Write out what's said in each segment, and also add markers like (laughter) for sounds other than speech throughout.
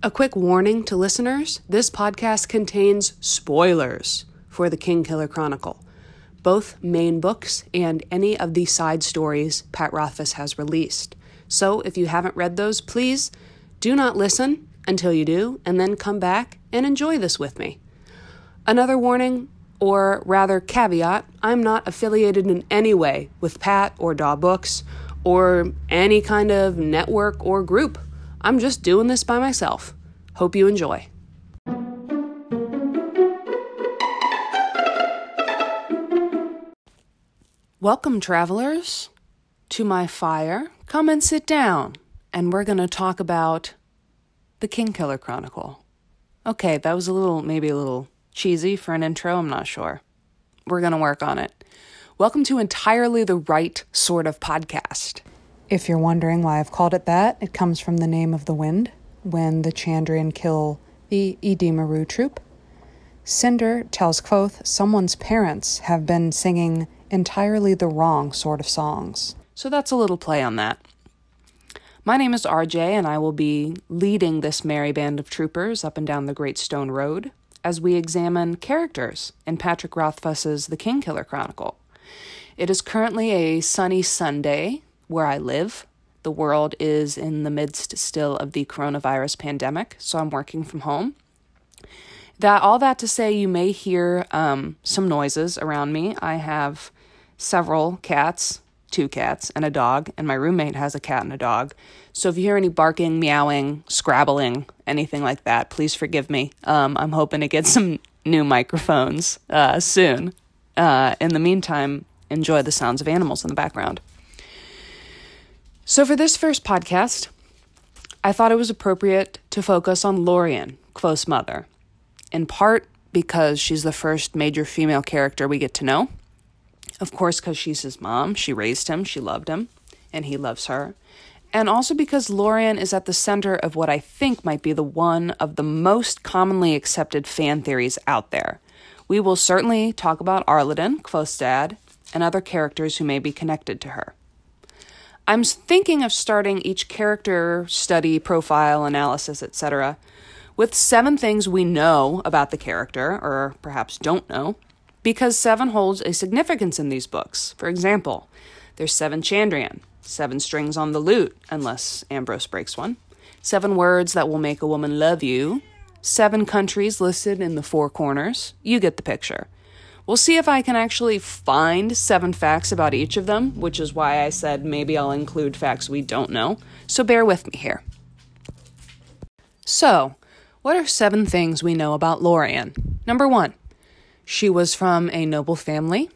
A quick warning to listeners this podcast contains spoilers for the Kingkiller Chronicle, both main books and any of the side stories Pat Rothfuss has released. So if you haven't read those, please do not listen until you do, and then come back and enjoy this with me. Another warning, or rather caveat, I'm not affiliated in any way with Pat or Daw Books or any kind of network or group. I'm just doing this by myself. Hope you enjoy. Welcome, travelers, to my fire. Come and sit down, and we're going to talk about the Kingkiller Chronicle. Okay, that was a little, maybe a little cheesy for an intro, I'm not sure. We're going to work on it. Welcome to entirely the right sort of podcast. If you're wondering why I've called it that, it comes from the name of the wind when the Chandrian kill the Edema Ruh troop. Cinder tells Kvothe someone's parents have been singing entirely the wrong sort of songs. So that's a little play on that. My name is RJ, and I will be leading this merry band of troopers up and down the Great Stone Road as we examine characters in Patrick Rothfuss's The Kingkiller Chronicle. It is currently a sunny Sunday where I live. The world is in the midst still of the coronavirus pandemic, so I'm working from home. That all that to say, you may hear um, some noises around me. I have several cats two cats and a dog, and my roommate has a cat and a dog. So if you hear any barking, meowing, scrabbling, anything like that, please forgive me. Um, I'm hoping to get (laughs) some new microphones uh, soon. Uh, in the meantime, enjoy the sounds of animals in the background. So for this first podcast, I thought it was appropriate to focus on Laurian, Kvothe's mother, in part because she's the first major female character we get to know of course, because she's his mom. She raised him, she loved him, and he loves her. And also because Laurian is at the center of what I think might be the one of the most commonly accepted fan theories out there. We will certainly talk about Kvothe's dad, and other characters who may be connected to her. I'm thinking of starting each character study, profile, analysis, etc., with seven things we know about the character, or perhaps don't know, because seven holds a significance in these books. For example, there's seven Chandrian, seven strings on the lute, unless Ambrose breaks one, seven words that will make a woman love you, seven countries listed in the four corners. You get the picture. We'll see if I can actually find seven facts about each of them, which is why I said maybe I'll include facts we don't know. So bear with me here. So, what are seven things we know about Laurian? Number one, she was from a noble family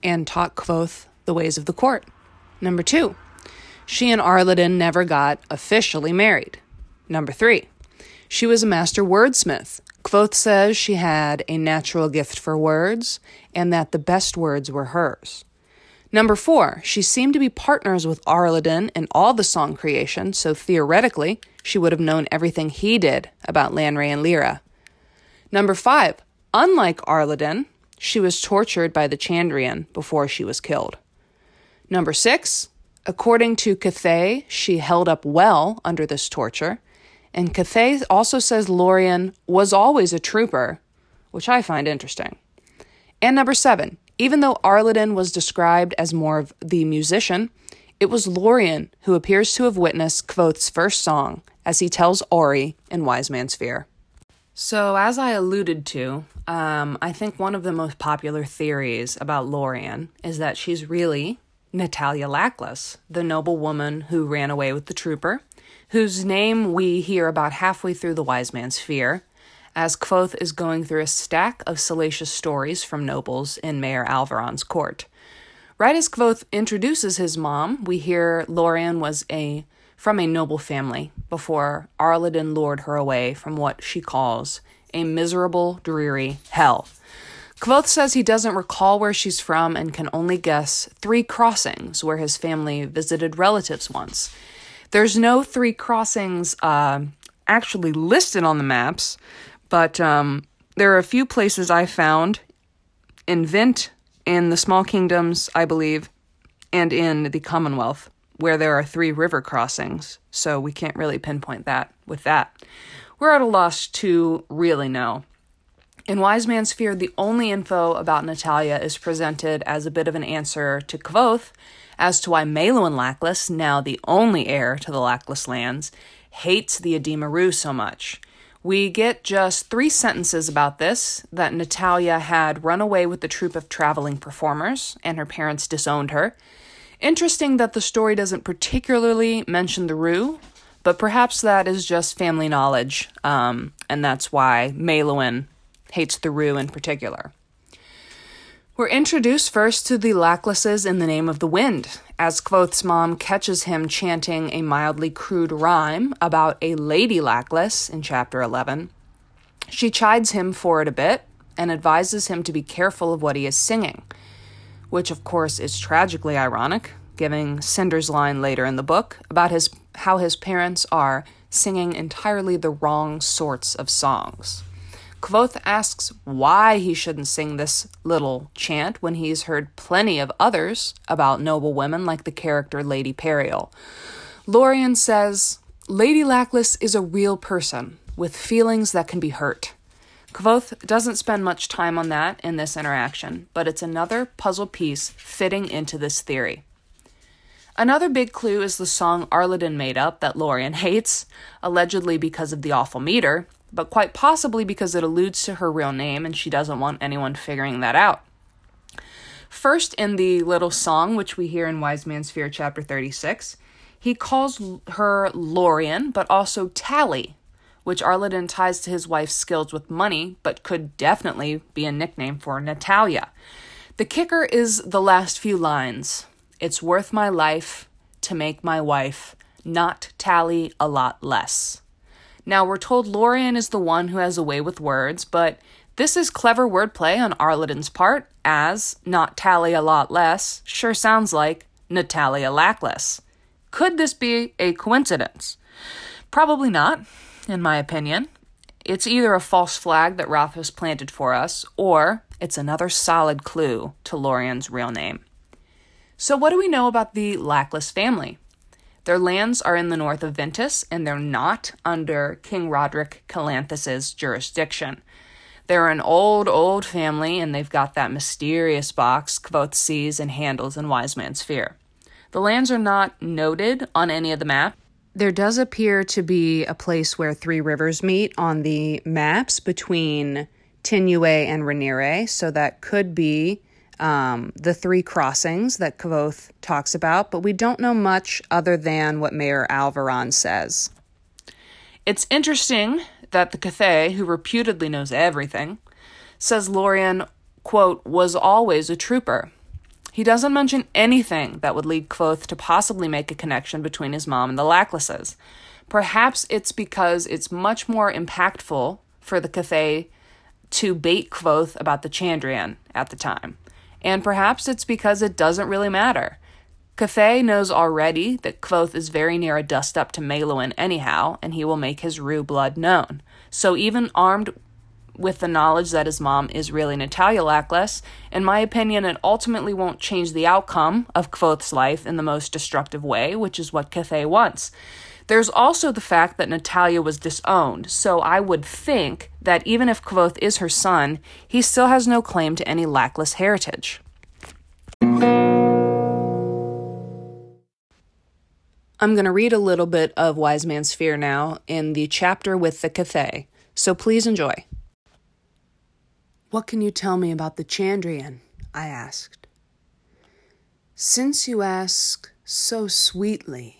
and taught Kvothe the ways of the court. Number two, she and Arliden never got officially married. Number three, she was a master wordsmith. Kvothe says she had a natural gift for words and that the best words were hers. Number four, she seemed to be partners with Arliden in all the song creation, so theoretically, she would have known everything he did about Lanre and Lyra. Number five, Unlike Arliden, she was tortured by the Chandrian before she was killed. Number six, according to Cthaeh, she held up well under this torture. And Cthaeh also says Laurian was always a trooper, which I find interesting. And number seven, even though Arliden was described as more of the musician, it was Laurian who appears to have witnessed Kvothe's first song as he tells Ori in Wise Man's Fear. So, as I alluded to, um, I think one of the most popular theories about Laurian is that she's really Natalia Lackless, the noble woman who ran away with the trooper, whose name we hear about halfway through The Wise Man's Fear, as Kvothe is going through a stack of salacious stories from nobles in Maer Alveron's court. Right as Kvothe introduces his mom, we hear Laurian was a from a noble family before Arliden lured her away from what she calls a miserable, dreary hell. Kvothe says he doesn't recall where she's from and can only guess three crossings where his family visited relatives once. There's no three crossings uh, actually listed on the maps, but um, there are a few places I found in Vint, in the Small Kingdoms, I believe, and in the Commonwealth where there are three river crossings, so we can't really pinpoint that with that. we're at a loss to really know. In Wise Man's Fear, the only info about Natalia is presented as a bit of an answer to Kvothe as to why Meluan Lackless, now the only heir to the Lackless lands, hates the Edema Ruh so much. We get just three sentences about this that Natalia had run away with the troupe of traveling performers, and her parents disowned her. Interesting that the story doesn't particularly mention the Ruh, but perhaps that is just family knowledge, um, and that's why Meluan hates the Ruh in particular. We're introduced first to the Lacklesses in the name of the wind, as Kvothe's mom catches him chanting a mildly crude rhyme about a lady Lackless in chapter 11. She chides him for it a bit and advises him to be careful of what he is singing, which of course is tragically ironic, giving Cinder's line later in the book about his how his parents are singing entirely the wrong sorts of songs. Kvothe asks why he shouldn't sing this little chant when he's heard plenty of others about noble women like the character Lady Periel. Laurian says, Lady Lackless is a real person with feelings that can be hurt. Kvothe doesn't spend much time on that in this interaction, but it's another puzzle piece fitting into this theory. Another big clue is the song Arliden made up that Laurian hates, allegedly because of the awful meter, but quite possibly because it alludes to her real name and she doesn't want anyone figuring that out. First, in the little song, which we hear in Wise Man's Fear, chapter 36, he calls her Laurian, but also Tally, which Arliden ties to his wife's skills with money, but could definitely be a nickname for Natalia. The kicker is the last few lines It's worth my life to make my wife not tally a lot less. Now, we're told Laurian is the one who has a way with words, but this is clever wordplay on Arliden's part, as not tally a lot less sure sounds like Natalia Lackless. Could this be a coincidence? Probably not, in my opinion. It's either a false flag that Rothfuss planted for us, or it's another solid clue to Laurian's real name. So, what do we know about the Lackless family? Their lands are in the north of Vintas, and they're not under King Roderic Calanthis's jurisdiction. They're an old, old family, and they've got that mysterious box Kvothe sees and handles in Wise Man's Fear. The lands are not noted on any of the map. There does appear to be a place where three rivers meet on the maps between Tinue and Rhaenyra, so that could be um, the three crossings that Kvothe talks about, but we don't know much other than what Maer Alveron says. It's interesting that the Cthaeh, who reputedly knows everything, says Laurian, quote, was always a trooper. He doesn't mention anything that would lead Kvothe to possibly make a connection between his mom and the Lacklesses. Perhaps it's because it's much more impactful for the Cthaeh to bait Kvothe about the Chandrian at the time and perhaps it's because it doesn't really matter. Cthaeh knows already that Kvothe is very near a dust up to Meluan anyhow, and he will make his Ruh blood known. So even armed with the knowledge that his mom is really Natalia Lackless, in my opinion, it ultimately won't change the outcome of Kvothe's life in the most destructive way, which is what Cthaeh wants. There's also the fact that Natalia was disowned, so I would think that even if Kvothe is her son, he still has no claim to any lackless heritage. I'm going to read a little bit of Wise Man's Fear now in the chapter with the Cthaeh, so please enjoy. What can you tell me about the Chandrian? I asked. Since you ask so sweetly,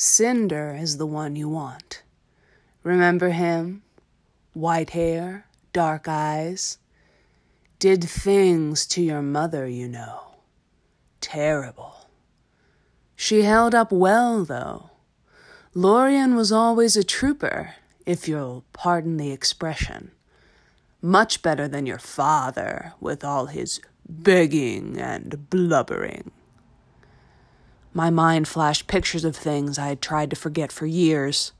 Cinder is the one you want. Remember him? White hair, dark eyes. Did things to your mother, you know. Terrible. She held up well, though. Laurian was always a trooper, if you'll pardon the expression. Much better than your father, with all his begging and blubbering. My mind flashed pictures of things I had tried to forget for years.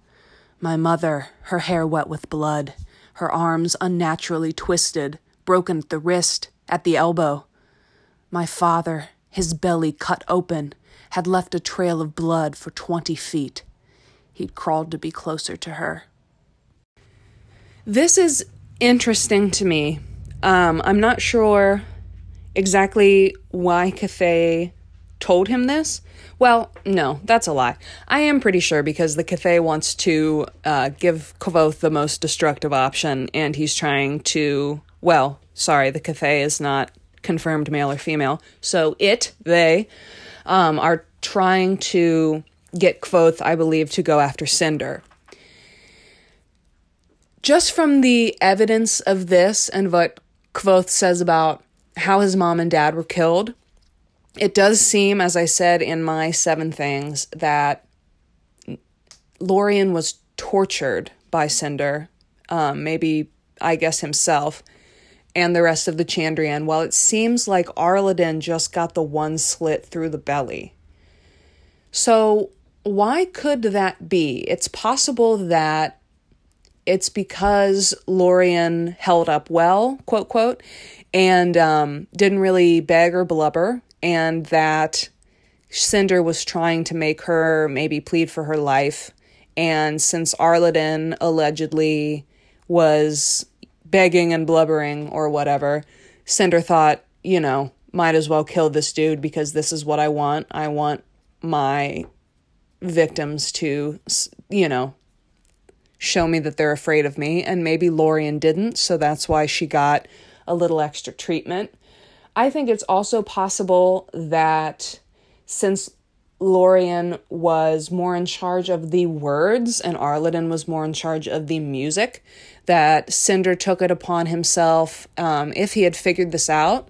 My mother, her hair wet with blood, her arms unnaturally twisted, broken at the wrist, at the elbow. My father, his belly cut open, had left a trail of blood for twenty feet. He'd crawled to be closer to her. This is interesting to me. Um, I'm not sure exactly why Cthaeh told him this. Well, no, that's a lie. I am pretty sure because the Cthaeh wants to uh, give Kvothe the most destructive option, and he's trying to. Well, sorry, the Cthaeh is not confirmed male or female. So it, they, um, are trying to get Kvothe, I believe, to go after Cinder. Just from the evidence of this and what Kvothe says about how his mom and dad were killed, it does seem, as I said in my seven things, that Laurian was tortured by Cinder, um, maybe, I guess, himself, and the rest of the Chandrian, while it seems like Arliden just got the one slit through the belly. So, why could that be? It's possible that it's because Laurian held up well, quote, quote, and um, didn't really beg or blubber, and that Cinder was trying to make her maybe plead for her life. And since Arliden allegedly was begging and blubbering or whatever, Cinder thought, you know, might as well kill this dude because this is what I want. I want my victims to, you know, show me that they're afraid of me. And maybe Laurian didn't, so that's why she got a little extra treatment. I think it's also possible that since Laurian was more in charge of the words and Arliden was more in charge of the music, that Cinder took it upon himself, um, if he had figured this out,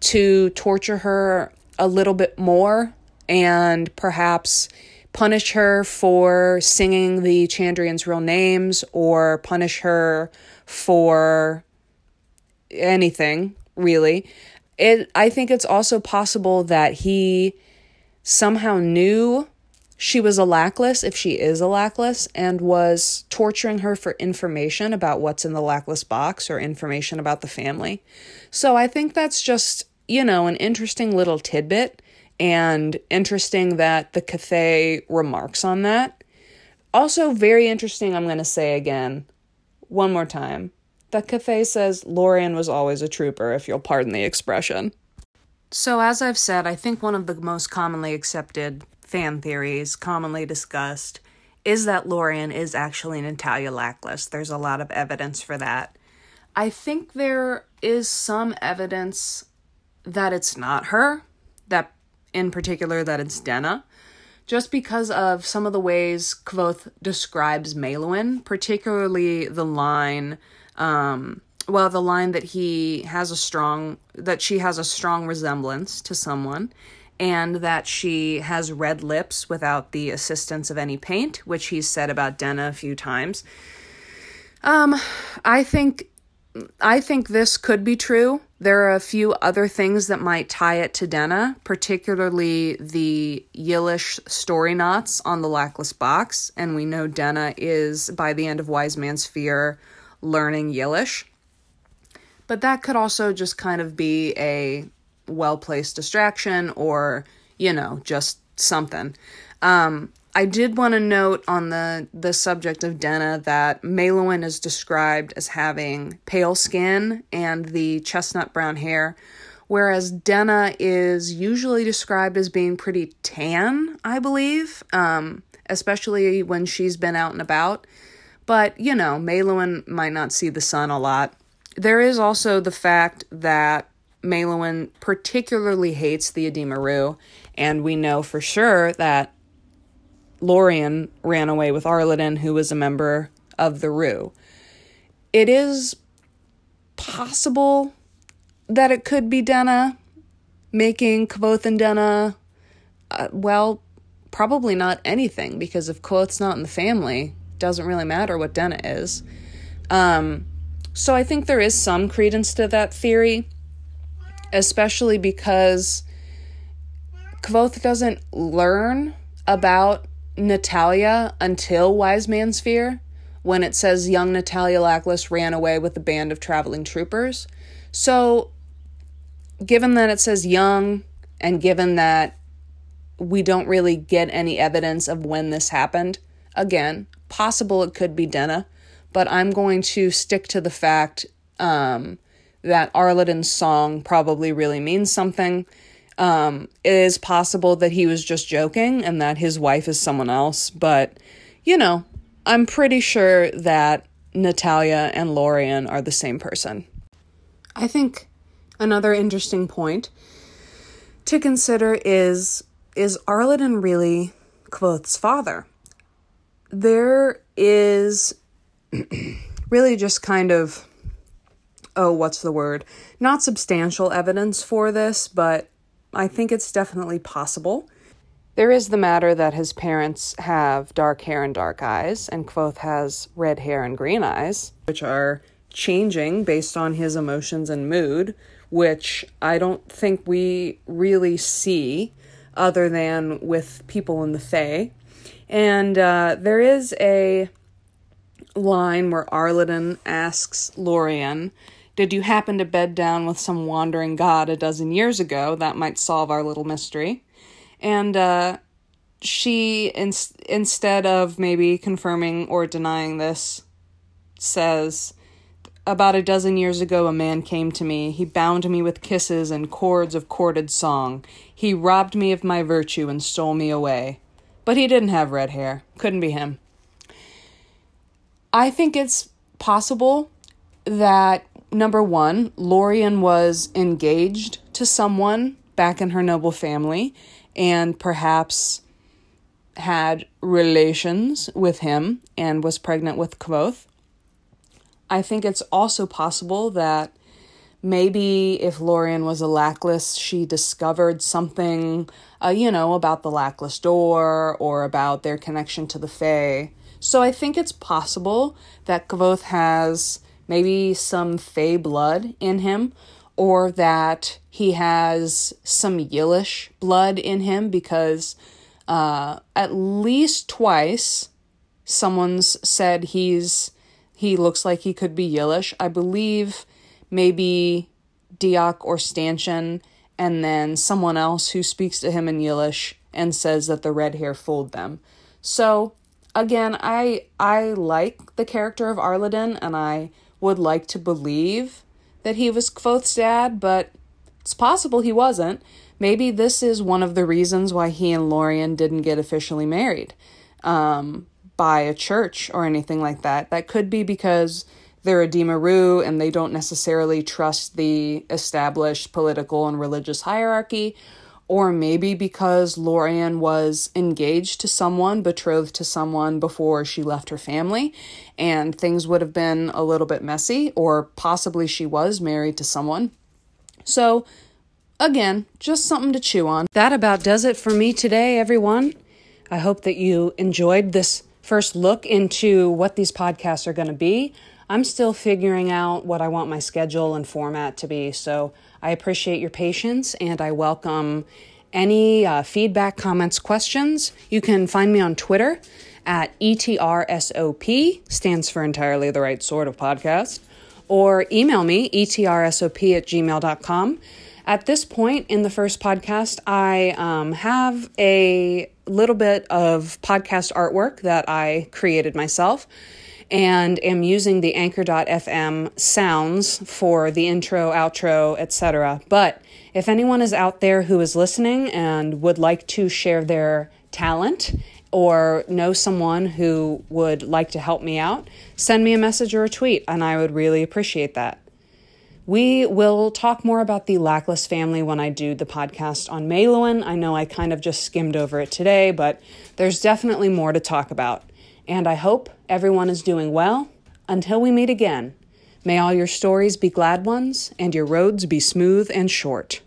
to torture her a little bit more and perhaps punish her for singing the Chandrian's real names or punish her for anything, really. It I think it's also possible that he somehow knew she was a Lackless, if she is a Lackless, and was torturing her for information about what's in the Lackless box or information about the family. So I think that's just, you know, an interesting little tidbit and interesting that the Cthaeh remarks on that. Also, very interesting, I'm going to say again, one more time, that Cthaeh says Laurian was always a trooper, if you'll pardon the expression. So, as I've said, I think one of the most commonly accepted fan theories, commonly discussed, is that Laurian is actually Natalia Lackless. There's a lot of evidence for that. I think there is some evidence that it's not her, that in particular that it's Denna, just because of some of the ways Kvothe describes Meluan, particularly the line, um, well, the line that he has a strong, that she has a strong resemblance to someone, and that she has red lips without the assistance of any paint, which he's said about Denna a few times. Um, I think I think this could be true. There are a few other things that might tie it to Denna, particularly the Yllish story knots on the Lackless box, and we know Denna is, by the end of Wise Man's Fear, learning Yllish. But that could also just kind of be a well placed distraction or, you know, just something. Um, I did want to note on the the subject of Denna that Meluan is described as having pale skin and the chestnut brown hair, whereas Denna is usually described as being pretty tan, I believe, um, especially when she's been out and about. But, you know, Meluan might not see the sun a lot. There is also the fact that Maelluin particularly hates the Edema Ruh, and we know for sure that Laurian ran away with Arliden, who was a member of the Ruh. It is possible that it could be Denna making Kvothe and Denna, uh, well, probably not anything, because if Kvothe's not in the family, doesn't really matter what Denna is. Um, so I think there is some credence to that theory, especially because Kvothe doesn't learn about Natalia until Wise Man's Fear, when it says young Natalia Lackless ran away with a band of traveling troopers. So, given that it says young, and given that we don't really get any evidence of when this happened, again, possible it could be Denna, but I'm going to stick to the fact um, that Arliden's song probably really means something. Um, it is possible that he was just joking and that his wife is someone else, but you know, I'm pretty sure that Natalia and Laurian are the same person. I think another interesting point to consider is is Arleden really Kvothe's father? There is really just kind of oh, what's the word? Not substantial evidence for this, but I think it's definitely possible. There is the matter that his parents have dark hair and dark eyes, and Kvothe has red hair and green eyes, which are changing based on his emotions and mood, which I don't think we really see other than with people in the Fae. And uh, there is a line where Arliden asks Laurian, Did you happen to bed down with some wandering god a dozen years ago? That might solve our little mystery. And uh, she, in- instead of maybe confirming or denying this, says, About a dozen years ago, a man came to me. He bound me with kisses and chords of chorded song. He robbed me of my virtue and stole me away. But he didn't have red hair. Couldn't be him. I think it's possible that number one, Laurian was engaged to someone back in her noble family and perhaps had relations with him and was pregnant with Kvothe. I think it's also possible that maybe if Laurian was a Lackless, she discovered something, uh, you know, about the Lackless door or about their connection to the Fae. So I think it's possible that Kvothe has maybe some Fae blood in him, or that he has some Yllish blood in him because uh, at least twice someone's said he's he looks like he could be Yllish. I believe maybe Deoch or Stanchion, and then someone else who speaks to him in Yllish and says that the red hair fooled them. So again, I I like the character of Arliden, and I would like to believe that he was Kvothe's dad, but it's possible he wasn't. Maybe this is one of the reasons why he and Laurian didn't get officially married um, by a church or anything like that. That could be because they're Edema Ruh and they don't necessarily trust the established political and religious hierarchy, or maybe because Laurian was engaged to someone, betrothed to someone before she left her family, and things would have been a little bit messy, or possibly she was married to someone. So, again, just something to chew on. That about does it for me today, everyone. I hope that you enjoyed this first look into what these podcasts are going to be. I'm still figuring out what I want my schedule and format to be, so I appreciate your patience and I welcome any uh, feedback, comments, questions. You can find me on Twitter at ETRSOP, stands for entirely the right sort of podcast, or email me, etrsop at gmail.com. At this point in the first podcast, I um, have a little bit of podcast artwork that I created myself and am using the anchor.fm sounds for the intro, outro, etc. But if anyone is out there who is listening and would like to share their talent or know someone who would like to help me out, send me a message or a tweet, and I would really appreciate that. We will talk more about the Lackless family when I do the podcast on Meluan. I know I kind of just skimmed over it today, but there's definitely more to talk about and I hope everyone is doing well. Until we meet again, may all your stories be glad ones and your roads be smooth and short.